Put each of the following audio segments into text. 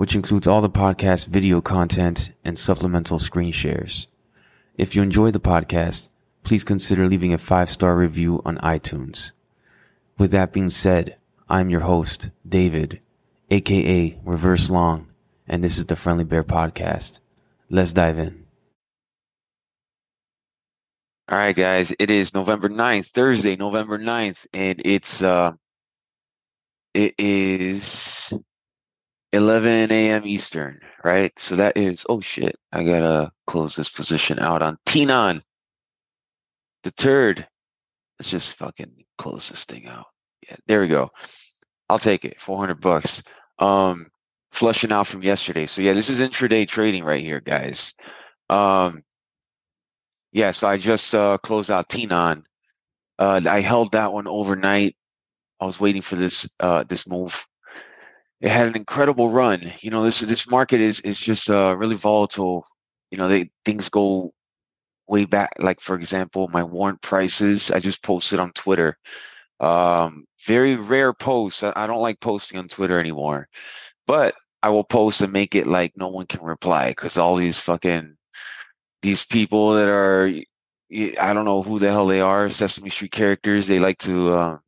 which includes all the podcast video content and supplemental screen shares. If you enjoy the podcast, please consider leaving a five star review on iTunes. With that being said, I'm your host, David, aka Reverse Long and this is the Friendly Bear Podcast. Let's dive in. All right, guys, it is November 9th, Thursday, November 9th, and it's uh it is 11 a.m. Eastern, right? So that is oh shit, I gotta close this position out on Tenon. The turd. Let's just fucking close this thing out. Yeah, there we go. I'll take it. 400 bucks. Um, flushing out from yesterday. So yeah, this is intraday trading right here, guys. Um, yeah, so I just uh, closed out Tenon. Uh, I held that one overnight. I was waiting for this uh, this move. It had an incredible run. You know, this this market is is just uh, really volatile. You know, they things go way back. Like for example, my warrant prices. I just posted on Twitter. Um, very rare posts. I, I don't like posting on Twitter anymore. But I will post and make it like no one can reply because all these fucking these people that are I don't know who the hell they are, Sesame Street characters. They like to, uh,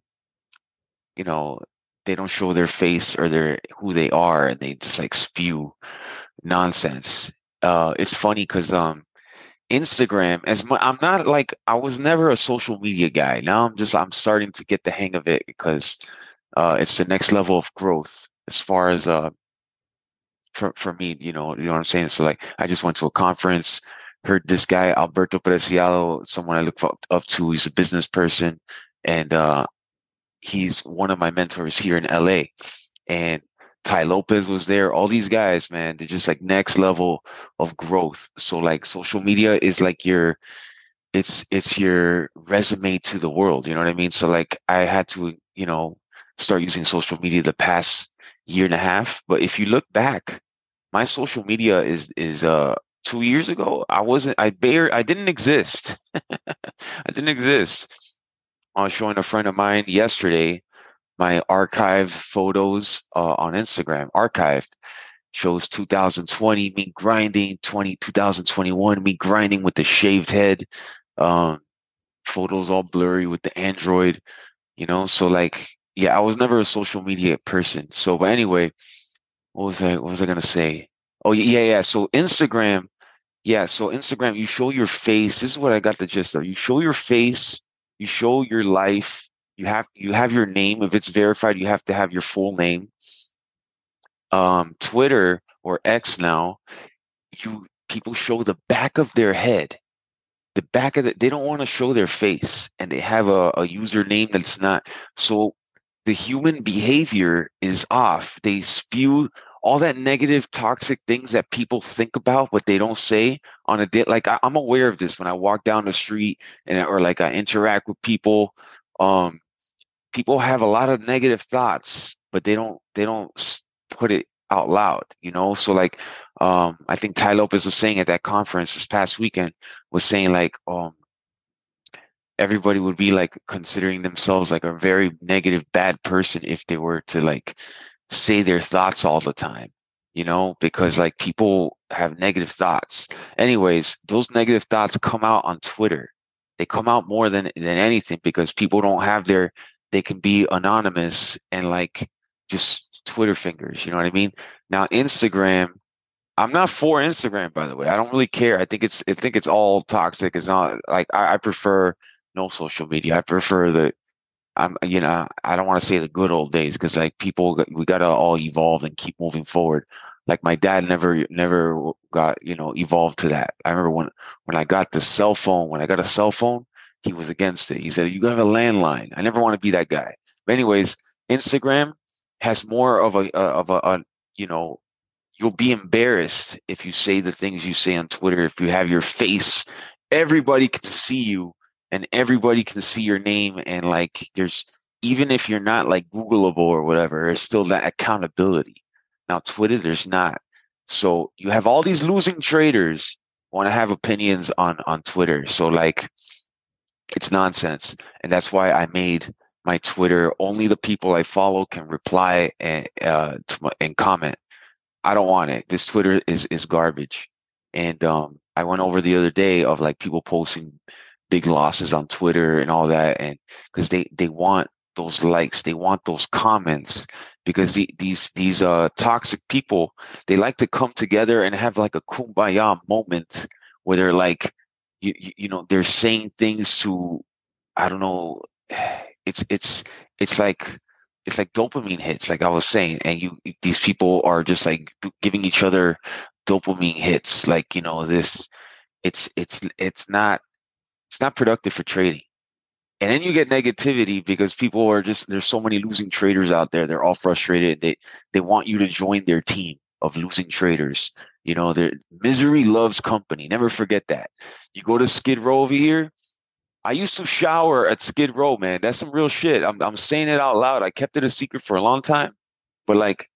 you know, they don't show their face or their who they are, and they just like spew nonsense. Uh, it's funny because um, Instagram, as I'm not like I was never a social media guy. Now I'm just I'm starting to get the hang of it because uh, it's the next level of growth as far as uh for for me, you know, you know what I'm saying. So like, I just went to a conference, heard this guy Alberto Preciado, someone I look up to. He's a business person, and uh, he's one of my mentors here in LA. And Tai Lopez was there. All these guys, man, they're just like next level of growth. So like, social media is like your it's it's your resume to the world. You know what I mean? So like, I had to, you know, start using social media the past year and a half. But if you look back, my social media is is uh two years ago. I wasn't. I bare. I didn't exist. I didn't exist. I was showing a friend of mine yesterday my archive photos uh, on Instagram. Archived shows 2020 me grinding 20 2021 me grinding with the shaved head um photos all blurry with the android you know so like yeah, I was never a social media person. So, but anyway, what was I? What was I gonna say? Oh yeah, yeah. So Instagram, yeah. So Instagram, you show your face. This is what I got the gist of. You show your face. You show your life. You have you have your name. If it's verified, you have to have your full name. Um, Twitter or X now, you people show the back of their head the back of the they don't want to show their face and they have a, a username that's not so the human behavior is off. They spew all that negative, toxic things that people think about, but they don't say on a day. Like I, am aware of this when I walk down the street and or like I interact with people. Um, people have a lot of negative thoughts, but they don't they don't put it out loud. You know, so like um, I think Tai Lopez was saying at that conference this past weekend was saying like um, everybody would be like considering themselves like a very negative bad person if they were to like say their thoughts all the time you know because mm-hmm. like people have negative thoughts. Anyways those negative thoughts come out on twitter. They come out more than than anything because people don't have their they can be anonymous and like just twitter fingers you know what i mean? Now instagram i'm not for instagram by the way. I don't really care. I think it's i think it's all toxic. It's not like i, I prefer no social media. I prefer the I'm you know I don't want to say the good old days because like people we gotta all evolve and keep moving forward. Like my dad never never got you know evolved to that. I remember when when I got the cell phone when I got a cell phone he was against it. He said you gotta have a landline. I never want to be that guy. But anyways, Instagram has more of a uh, of a, a you know you'll be embarrassed if you say the things you say on Twitter. If you have your face, everybody can see you and everybody can see your name. And like, there's even if you're not like Googleable or whatever, there's still that accountability. Now, Twitter, there's not. So you have all these losing traders want to have opinions on on Twitter. So like, it's nonsense, and that's why I made my Twitter only the people I follow can reply and uh, my, and comment. I don't want it. This Twitter is is garbage. And um, I went over the other day of like people posting big losses on Twitter and all that, and because they they want those likes, they want those comments, because the, these these uh toxic people they like to come together and have like a kumbaya moment where they're like you, you, know they're saying things to I don't know it's it's it's like it's like dopamine hits like i was saying and you these people are just like giving each other dopamine hits like you know this it's it's it's not it's not productive for trading and then you get negativity because people are just there's so many losing traders out there they're all frustrated they they want you to join their team of losing traders you know their misery loves company never forget that you go to skid row over here I used to shower at Skid Row, man. That's some real shit. I'm I'm saying it out loud. I kept it a secret for a long time, but like,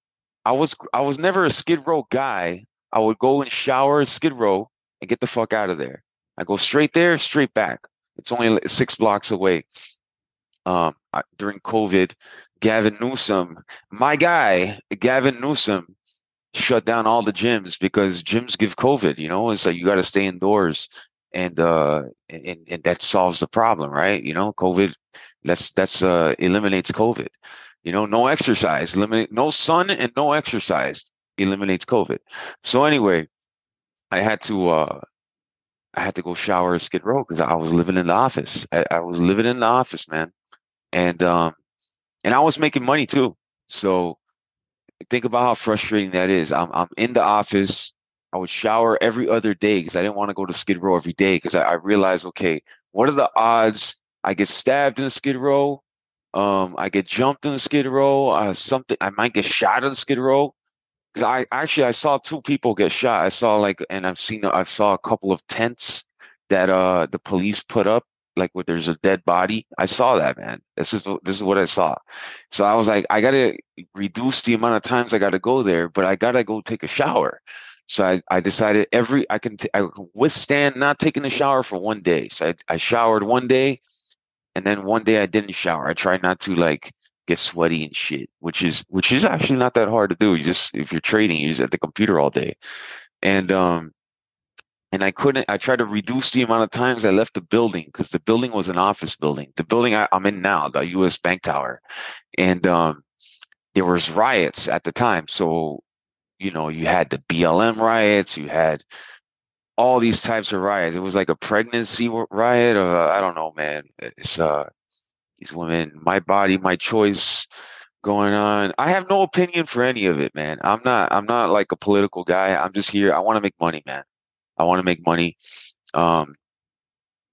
I was I was never a Skid Row guy. I would go and shower at Skid Row and get the fuck out of there. I go straight there, straight back. It's only six blocks away. Um, I, during COVID, Gavin Newsom, my guy, Gavin Newsom, shut down all the gyms because gyms give COVID. You know, it's like you got to stay indoors and uh and, and that solves the problem right you know covid that's that's uh eliminates covid you know no exercise eliminate no sun and no exercise eliminates covid so anyway i had to uh i had to go shower at skid row because i was living in the office I, I was living in the office man and um and i was making money too so think about how frustrating that is i'm, I'm in the office I would shower every other day because I didn't want to go to Skid Row every day because I, I, realized, okay, what are the odds I get stabbed in Skid Row? Um, I get jumped in the Skid Row. Uh, something I might get shot in the Skid Row. I actually I saw two people get shot. I saw like, and I've seen I saw a couple of tents that uh the police put up like where there's a dead body. I saw that, man. This is this is what I saw. So I was like, I gotta reduce the amount of times I gotta go there, but I gotta go take a shower. So I, I decided every I can t- I can withstand not taking a shower for one day. So I, I showered one day, and then one day I didn't shower. I tried not to like get sweaty and shit, which is which is actually not that hard to do. You just if you're trading, you're just at the computer all day, and um and I couldn't. I tried to reduce the amount of times I left the building because the building was an office building. The building I, am in now, the U.S. Bank Tower, and um there was riots at the time, so you know, you had the BLM riots, you had all these types of riots. It was like a pregnancy riot, or I don't know, man. It's uh, these women, my body, my choice, going on. I have no opinion for any of it, man. I'm not. I'm not like a political guy. I'm just here. I want to make money, man. I want to make money. Um,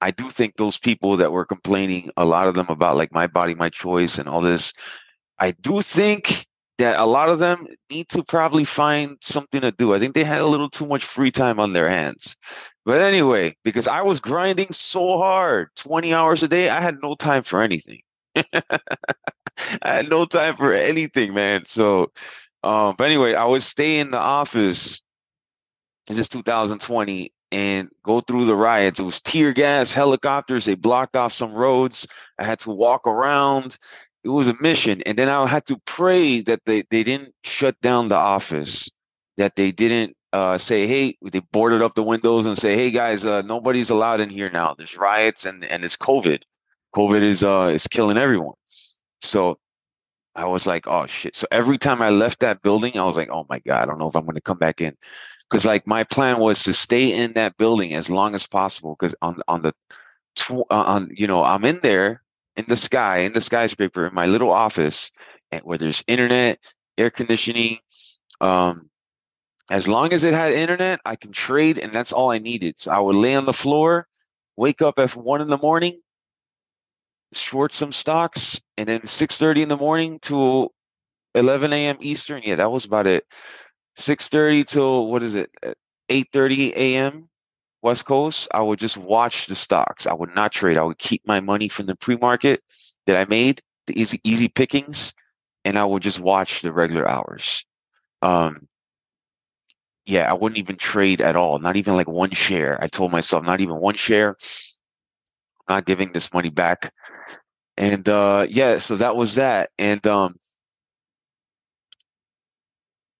I do think those people that were complaining, a lot of them about like my body, my choice, and all this. I do think that a lot of them need to probably find something to do. I think they had a little too much free time on their hands. But anyway, because I was grinding so hard, 20 hours a day, I had no time for anything. I had no time for anything, man. So, um, but anyway, I would stay in the office. This is 2020 and go through the riots. It was tear gas, helicopters. They blocked off some roads. I had to walk around it was a mission. And then i had to pray that they, they didn't shut down the office that they didn't uh, say hey they boarded up the windows and say hey guys uh, nobody's allowed in here now. There's riots and and it's covid. Covid is uh is killing everyone. So i was like oh shit. So every time i left that building i was like oh my god i don't know if i'm going to come back in. Because like my plan was to stay in that building as long as possible because on on the tw- uh, on you know i'm in there in the sky, in the skyscraper, in my little office, and where there's internet, air conditioning. Um, as long as it had internet, I can trade, and that's all I needed. So I would lay on the floor, wake up at one in the morning, short some stocks, and then six thirty in the morning to 11 a.m. Eastern. Yeah, that was about it. 6:30 till what is it? 8:30 a.m. West Coast, I would just watch the stocks. I would not trade. I would keep my money from the pre-market that I made, the easy easy pickings, and I would just watch the regular hours. Um, yeah, I wouldn't even trade at all. Not even like one share. I told myself not even one share. Not giving this money back. And uh yeah, so that was that. And um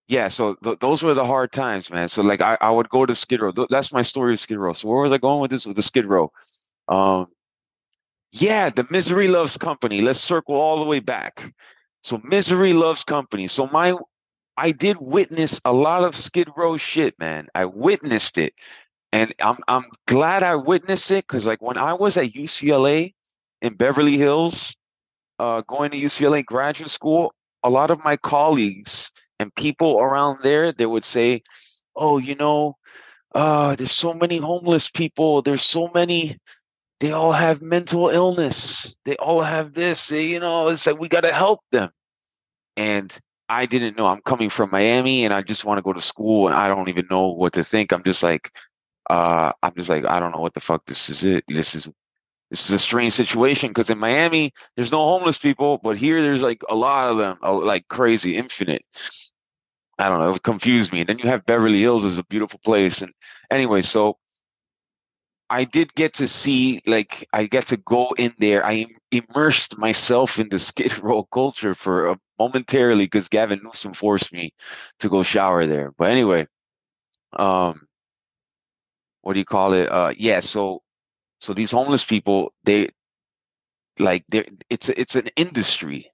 yeah, so th- those were the hard times, man. So like I, I would go to Skid Row. Th- that's my story of Skid Row. So where was I going with this? With the Skid Row. Um yeah, the Misery Loves Company. Let's circle all the way back. So Misery Loves Company. So my I did witness a lot of Skid Row shit, man. I witnessed it. And I'm I'm glad I witnessed it because like when I was at UCLA in Beverly Hills, uh, going to UCLA graduate school, a lot of my colleagues and people around there, they would say, "Oh, you know, uh, there's so many homeless people. There's so many. They all have mental illness. They all have this. They, you know, it's like we got to help them." And I didn't know. I'm coming from Miami, and I just want to go to school, and I don't even know what to think. I'm just like, uh, I'm just like, I don't know what the fuck this is. It. This is this is a strange situation because in Miami there's no homeless people, but here there's like a lot of them, like crazy, infinite. I don't know, it confused me. And then you have Beverly Hills is a beautiful place. And anyway, so I did get to see, like, I get to go in there. I immersed myself in the Skid Row culture for a, momentarily because Gavin Newsom forced me to go shower there. But anyway, um, what do you call it? Uh, yeah. So so these homeless people, they like they it's it's an industry,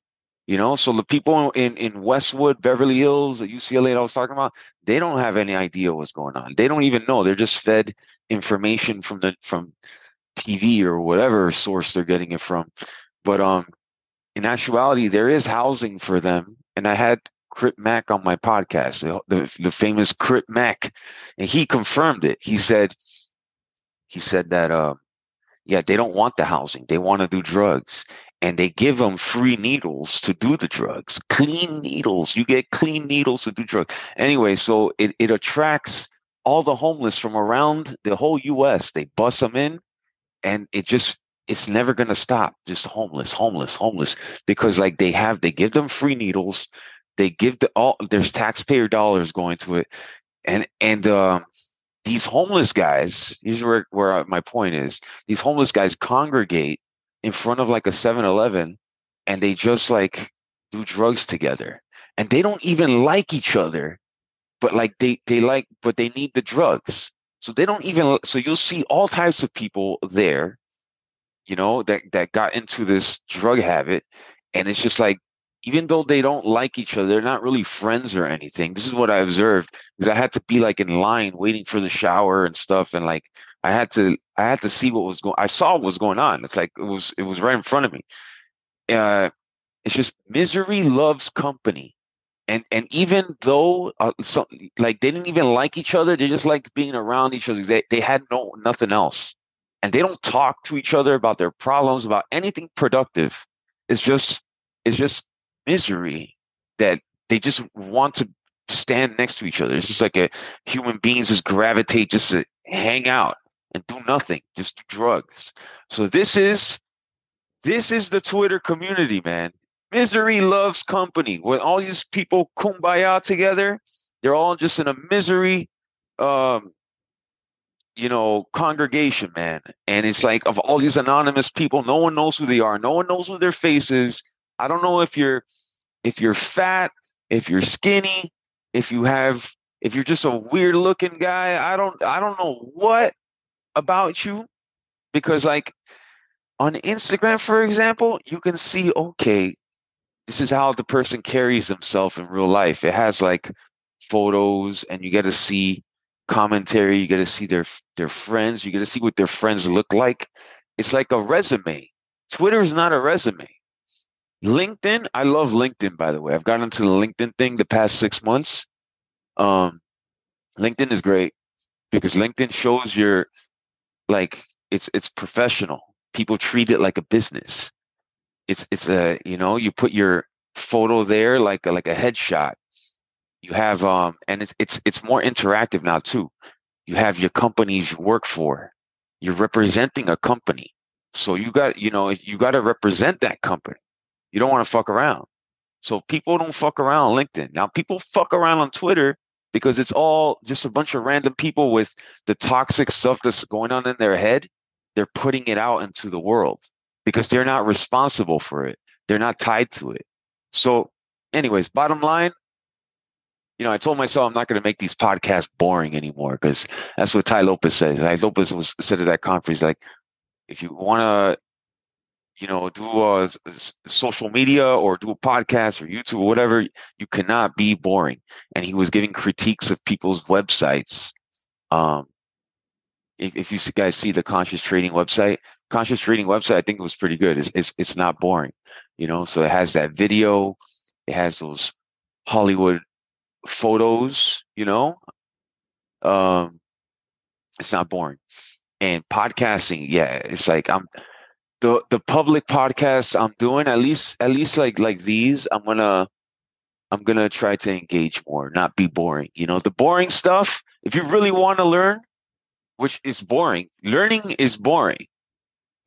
you know. So the people in in Westwood, Beverly Hills, UCLA, I was talking about, they don't have any idea what's going on. They don't even know. They're just fed information from the from TV or whatever source they're getting it from. But um, in actuality, there is housing for them, and I had Crip Mac on my podcast, the, the, famous Crip Mac, and he confirmed it. He said he said that uh, yeah, they don't want the housing. They want to do drugs. And they give them free needles to do the drugs. Clean needles. You get clean needles to do drugs. Anyway, so it, it attracts all the homeless from around the whole US. They bust them in and it just it's never going to stop just homeless homeless homeless because like they have they give them free needles they give the all there's taxpayer dollars going to it and and um these homeless guys, here's where, where my point is. These homeless guys congregate in front of like a 7-Eleven and they just like do drugs together. And they don't even like each other, but like they they like but they need the drugs. So they don't even so you'll see all types of people there, you know, that that got into this drug habit and it's just like even though they don't like each other, they're not really friends or anything. This is what I observed because I had to be like in line waiting for the shower and stuff, and like I had to I had to see what was going. I saw what was going on. It's like it was it was right in front of me. Uh, it's just misery loves company, and and even though uh, like they didn't even like each other, they just liked being around each other. They they had no nothing else, and they don't talk to each other about their problems about anything productive. It's just it's just misery that they just want to stand next to each other. It's just like a human beings just gravitate just to hang out and do nothing, just do drugs. So this is this is the Twitter community, man. Misery loves company. When all these people kumbaya together, they're all just in a misery um you know, congregation, man. And it's like of all these anonymous people, no one knows who they are. No one knows who their face is. I don't know if you're if you're fat, if you're skinny, if you have if you're just a weird looking guy, I don't I don't know what about you because like on Instagram for example, you can see okay, this is how the person carries himself in real life. It has like photos and you get to see commentary, you get to see their their friends, you get to see what their friends look like. It's like a resume. Twitter is not a resume. LinkedIn, I love LinkedIn by the way. I've gotten into the LinkedIn thing the past six months. Um, LinkedIn is great because LinkedIn shows your like it's it's professional. People treat it like a business. It's it's a you know you put your photo there like a, like a headshot. You have um, and it's it's it's more interactive now too. You have your companies you work for. You're representing a company, so you got you know you got to represent that company. You don't want to fuck around. So people don't fuck around on LinkedIn. Now people fuck around on Twitter because it's all just a bunch of random people with the toxic stuff that's going on in their head. They're putting it out into the world because they're not responsible for it. They're not tied to it. So, anyways, bottom line, you know, I told myself I'm not going to make these podcasts boring anymore because that's what Tai Lopez says. Tai Lopez was said at that conference, like, if you want to you know, do a, social media or do a podcast or YouTube or whatever, you cannot be boring. And he was giving critiques of people's websites. Um, if, if you guys see the conscious trading website, conscious trading website, I think it was pretty good. It's, it's, it's not boring, you know, so it has that video, it has those Hollywood photos, you know, um, it's not boring. And podcasting, yeah, it's like I'm, the the public podcasts I'm doing, at least at least like like these, I'm gonna I'm gonna try to engage more, not be boring. You know, the boring stuff, if you really want to learn, which is boring, learning is boring.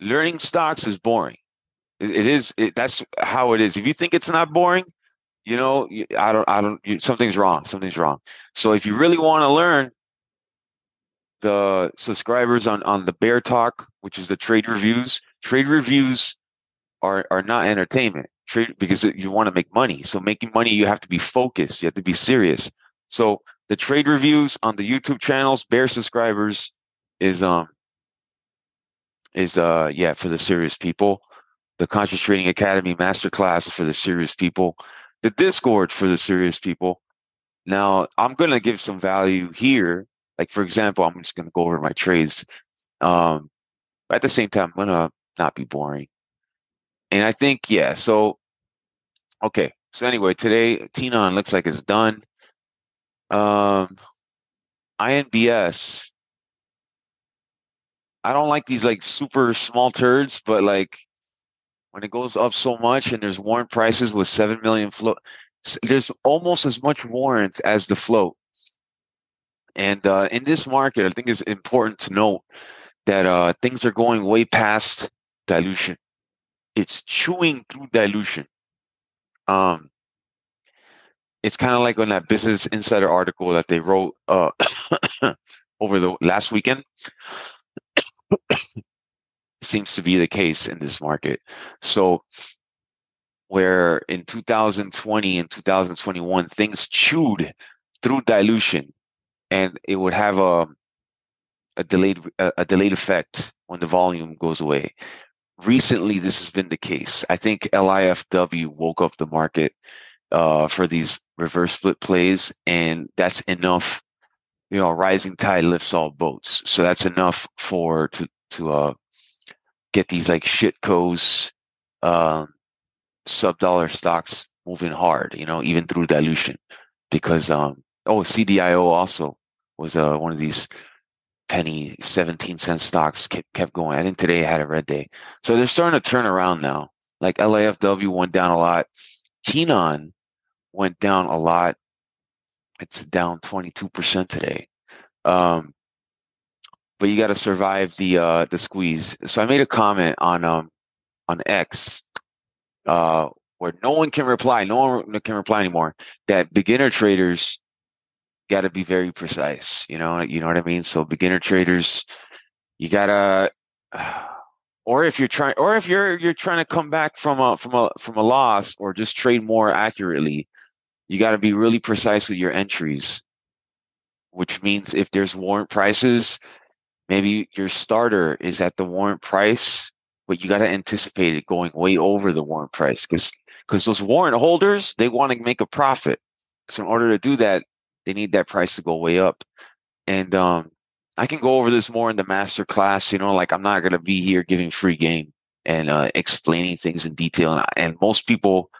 Learning stocks is boring. it, it is it, that's how it is. If you think it's not boring, you know, I don't I don't you, something's wrong. Something's wrong. So if you really want to learn, the subscribers on on the Bear Talk, which is the trade reviews. Trade reviews are are not entertainment. Trade because you want to make money. So making money, you have to be focused. You have to be serious. So the trade reviews on the YouTube channels, Bear subscribers, is um is uh yeah for the serious people. The Conscious Trading Academy masterclass for the serious people. The Discord for the serious people. Now I'm gonna give some value here like for example, I'm just to go over my trades. Um, at the same time, I'm to not be boring. And I think, yeah, so, okay. So anyway, today, Tenon looks like it's done. Um, INBS, I don't like these like super small turds, but like when it goes up so much and there's warrant prices with 7 million float, there's almost as much warrants as the float. And uh, in this market, I think it's important to note that uh, things are going way past dilution. It's chewing through dilution. Um, it's kind of like on that Business Insider article that they wrote uh, over the last weekend. seems to be the case in this market. So, where in 2020 and 2021 things chewed through dilution and it would have a a delayed a, a delayed effect when the volume goes away. Recently, this has been the case. I think LIFW woke up the market uh, for these reverse split plays, and that's enough. You know, rising tide lifts all boats. So that's enough for to to uh, get these like shitcos, um, sub dollar stocks moving hard. You know, even through dilution, because um, oh, CDIO also was uh, one of these penny 17 cent stocks kept, kept going. I think today had a red day. So they're starting to turn around now. Like LIFW went down a lot. Tenon went down a lot. It's down 22% today. Um, but you got to survive the uh, the squeeze. So I made a comment on um on X uh, where no one can reply, no one can reply anymore. That beginner traders got to be very precise. You know, you know what I mean. So beginner traders, you gotta, or if you're trying, or if you're you're trying to come back from a from a from a loss, or just trade more accurately, you got to be really precise with your entries. Which means if there's warrant prices, maybe your starter is at the warrant price, but you got to anticipate it going way over the warrant price because because those warrant holders they want to make a profit. So in order to do that, they need that price to go way up. And um, I can go over this more in the master class. You know, like I'm not gonna be here giving free game and uh, explaining things in detail. And, and most people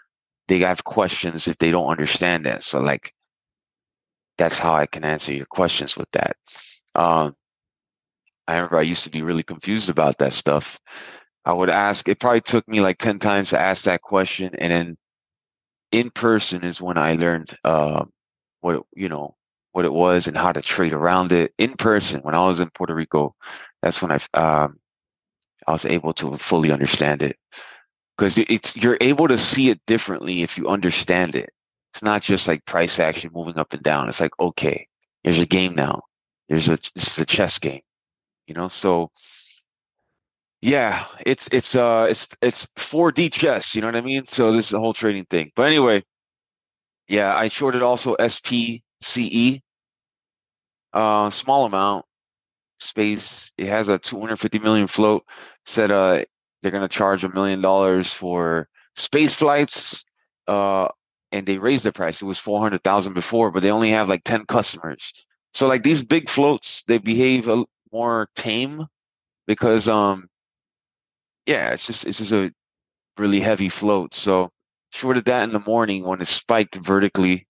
they have questions if they don't understand that. So like that's how I can answer your questions with that. Um, I remember I used to be really confused about that stuff. I would ask, it probably took me like 10 times to ask that question. And then in person is when I learned uh, what it, you know what it was and how to trade around it in person when I was in Puerto Rico. That's when I um, I was able to fully understand it because it's you're able to see it differently if you understand it. It's not just like price action moving up and down. It's like okay, there's a game now. There's a this is a chess game, you know. So yeah, it's it's uh it's it's 4D chess. You know what I mean? So this is the whole trading thing. But anyway, yeah, I shorted also SPCE, uh, small amount space. It has a 250 million float. Said uh they're gonna charge a million dollars for space flights. Uh, and they raised the price. It was 400,000 before, but they only have like 10 customers. So like these big floats, they behave a, more tame because um yeah, it's just it's just a really heavy float. So shorted that in the morning when it spiked vertically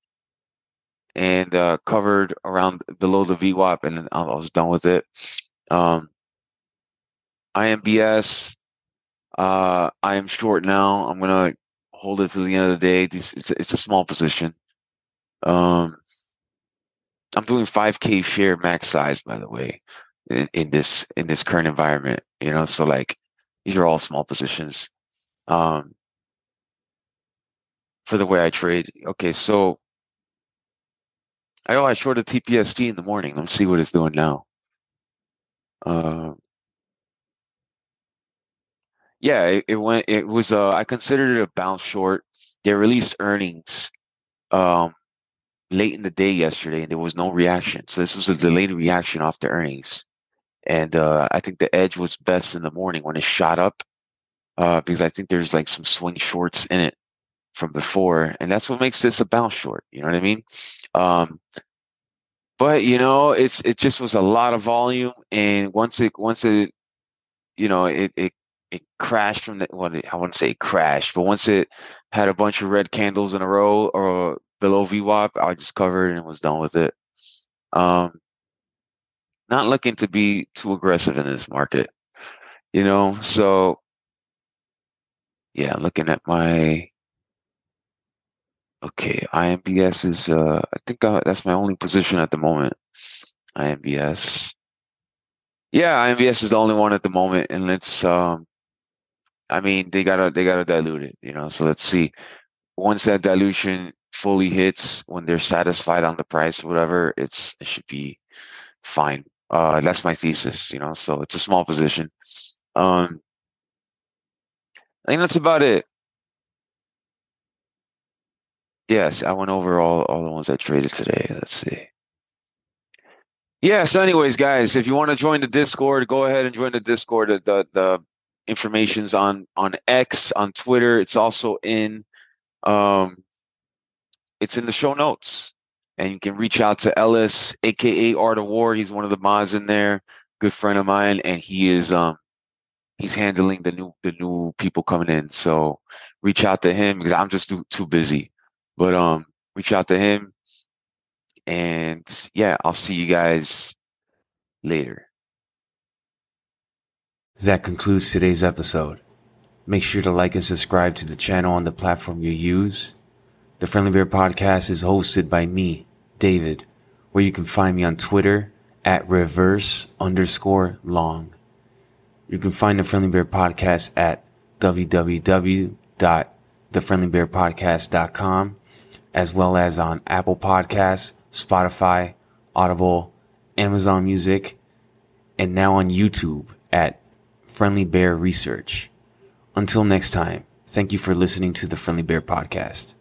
and uh, covered around below the VWAP, and then I was done with it. Um, INBS, uh, I am short now. I'm gonna hold it to the end of the day. It's, it's, it's a small position. Um, I'm doing 5k share max size, by the way, in, in this in this current environment. You know, so like these are all small positions. Um, for the way I trade. Okay, so I oh I shorted TPST in the morning. Let's see what it's doing now. Uh, yeah, it, it went. It was. Uh, I considered it a bounce short. They released earnings um, late in the day yesterday, and there was no reaction. So this was a delayed reaction off the earnings, and uh, I think the edge was best in the morning when it shot up, uh, because I think there's like some swing shorts in it from before, and that's what makes this a bounce short. You know what I mean? Um, but you know, it's it just was a lot of volume, and once it once it, you know, it it it crashed from the well, I wouldn't say crash, but once it had a bunch of red candles in a row or below VWAP, I just covered and was done with it. Um, not looking to be too aggressive in this market, you know. So yeah, looking at my Okay, INBS is uh I think uh, that's my only position at the moment. INBS. Yeah, INBS is the only one at the moment and let's um I mean they gotta they gotta dilute it, you know. So let's see. Once that dilution fully hits, when they're satisfied on the price, whatever, it's it should be fine. Uh that's my thesis, you know. So it's a small position. Um I think that's about it. Yes, I went over all, all the ones I traded today. Let's see. Yeah, so anyways, guys, if you want to join the Discord, go ahead and join the Discord. The the, the information's on on X, on Twitter. It's also in um it's in the show notes. And you can reach out to Ellis, aka Art of War. He's one of the mods in there, good friend of mine, and he is um he's handling the new the new people coming in. So reach out to him because I'm just too, too busy. But um, reach out to him, and yeah, I'll see you guys later. That concludes today's episode. Make sure to like and subscribe to the channel on the platform you use. The Friendly Bear Podcast is hosted by me, David, where you can find me on Twitter at reverse underscore long. You can find the Friendly Bear Podcast at www.thefriendlybearpodcast.com as well as on Apple Podcasts, Spotify, Audible, Amazon Music, and now on YouTube at Friendly Bear Research. Until next time, thank you for listening to the Friendly Bear Podcast.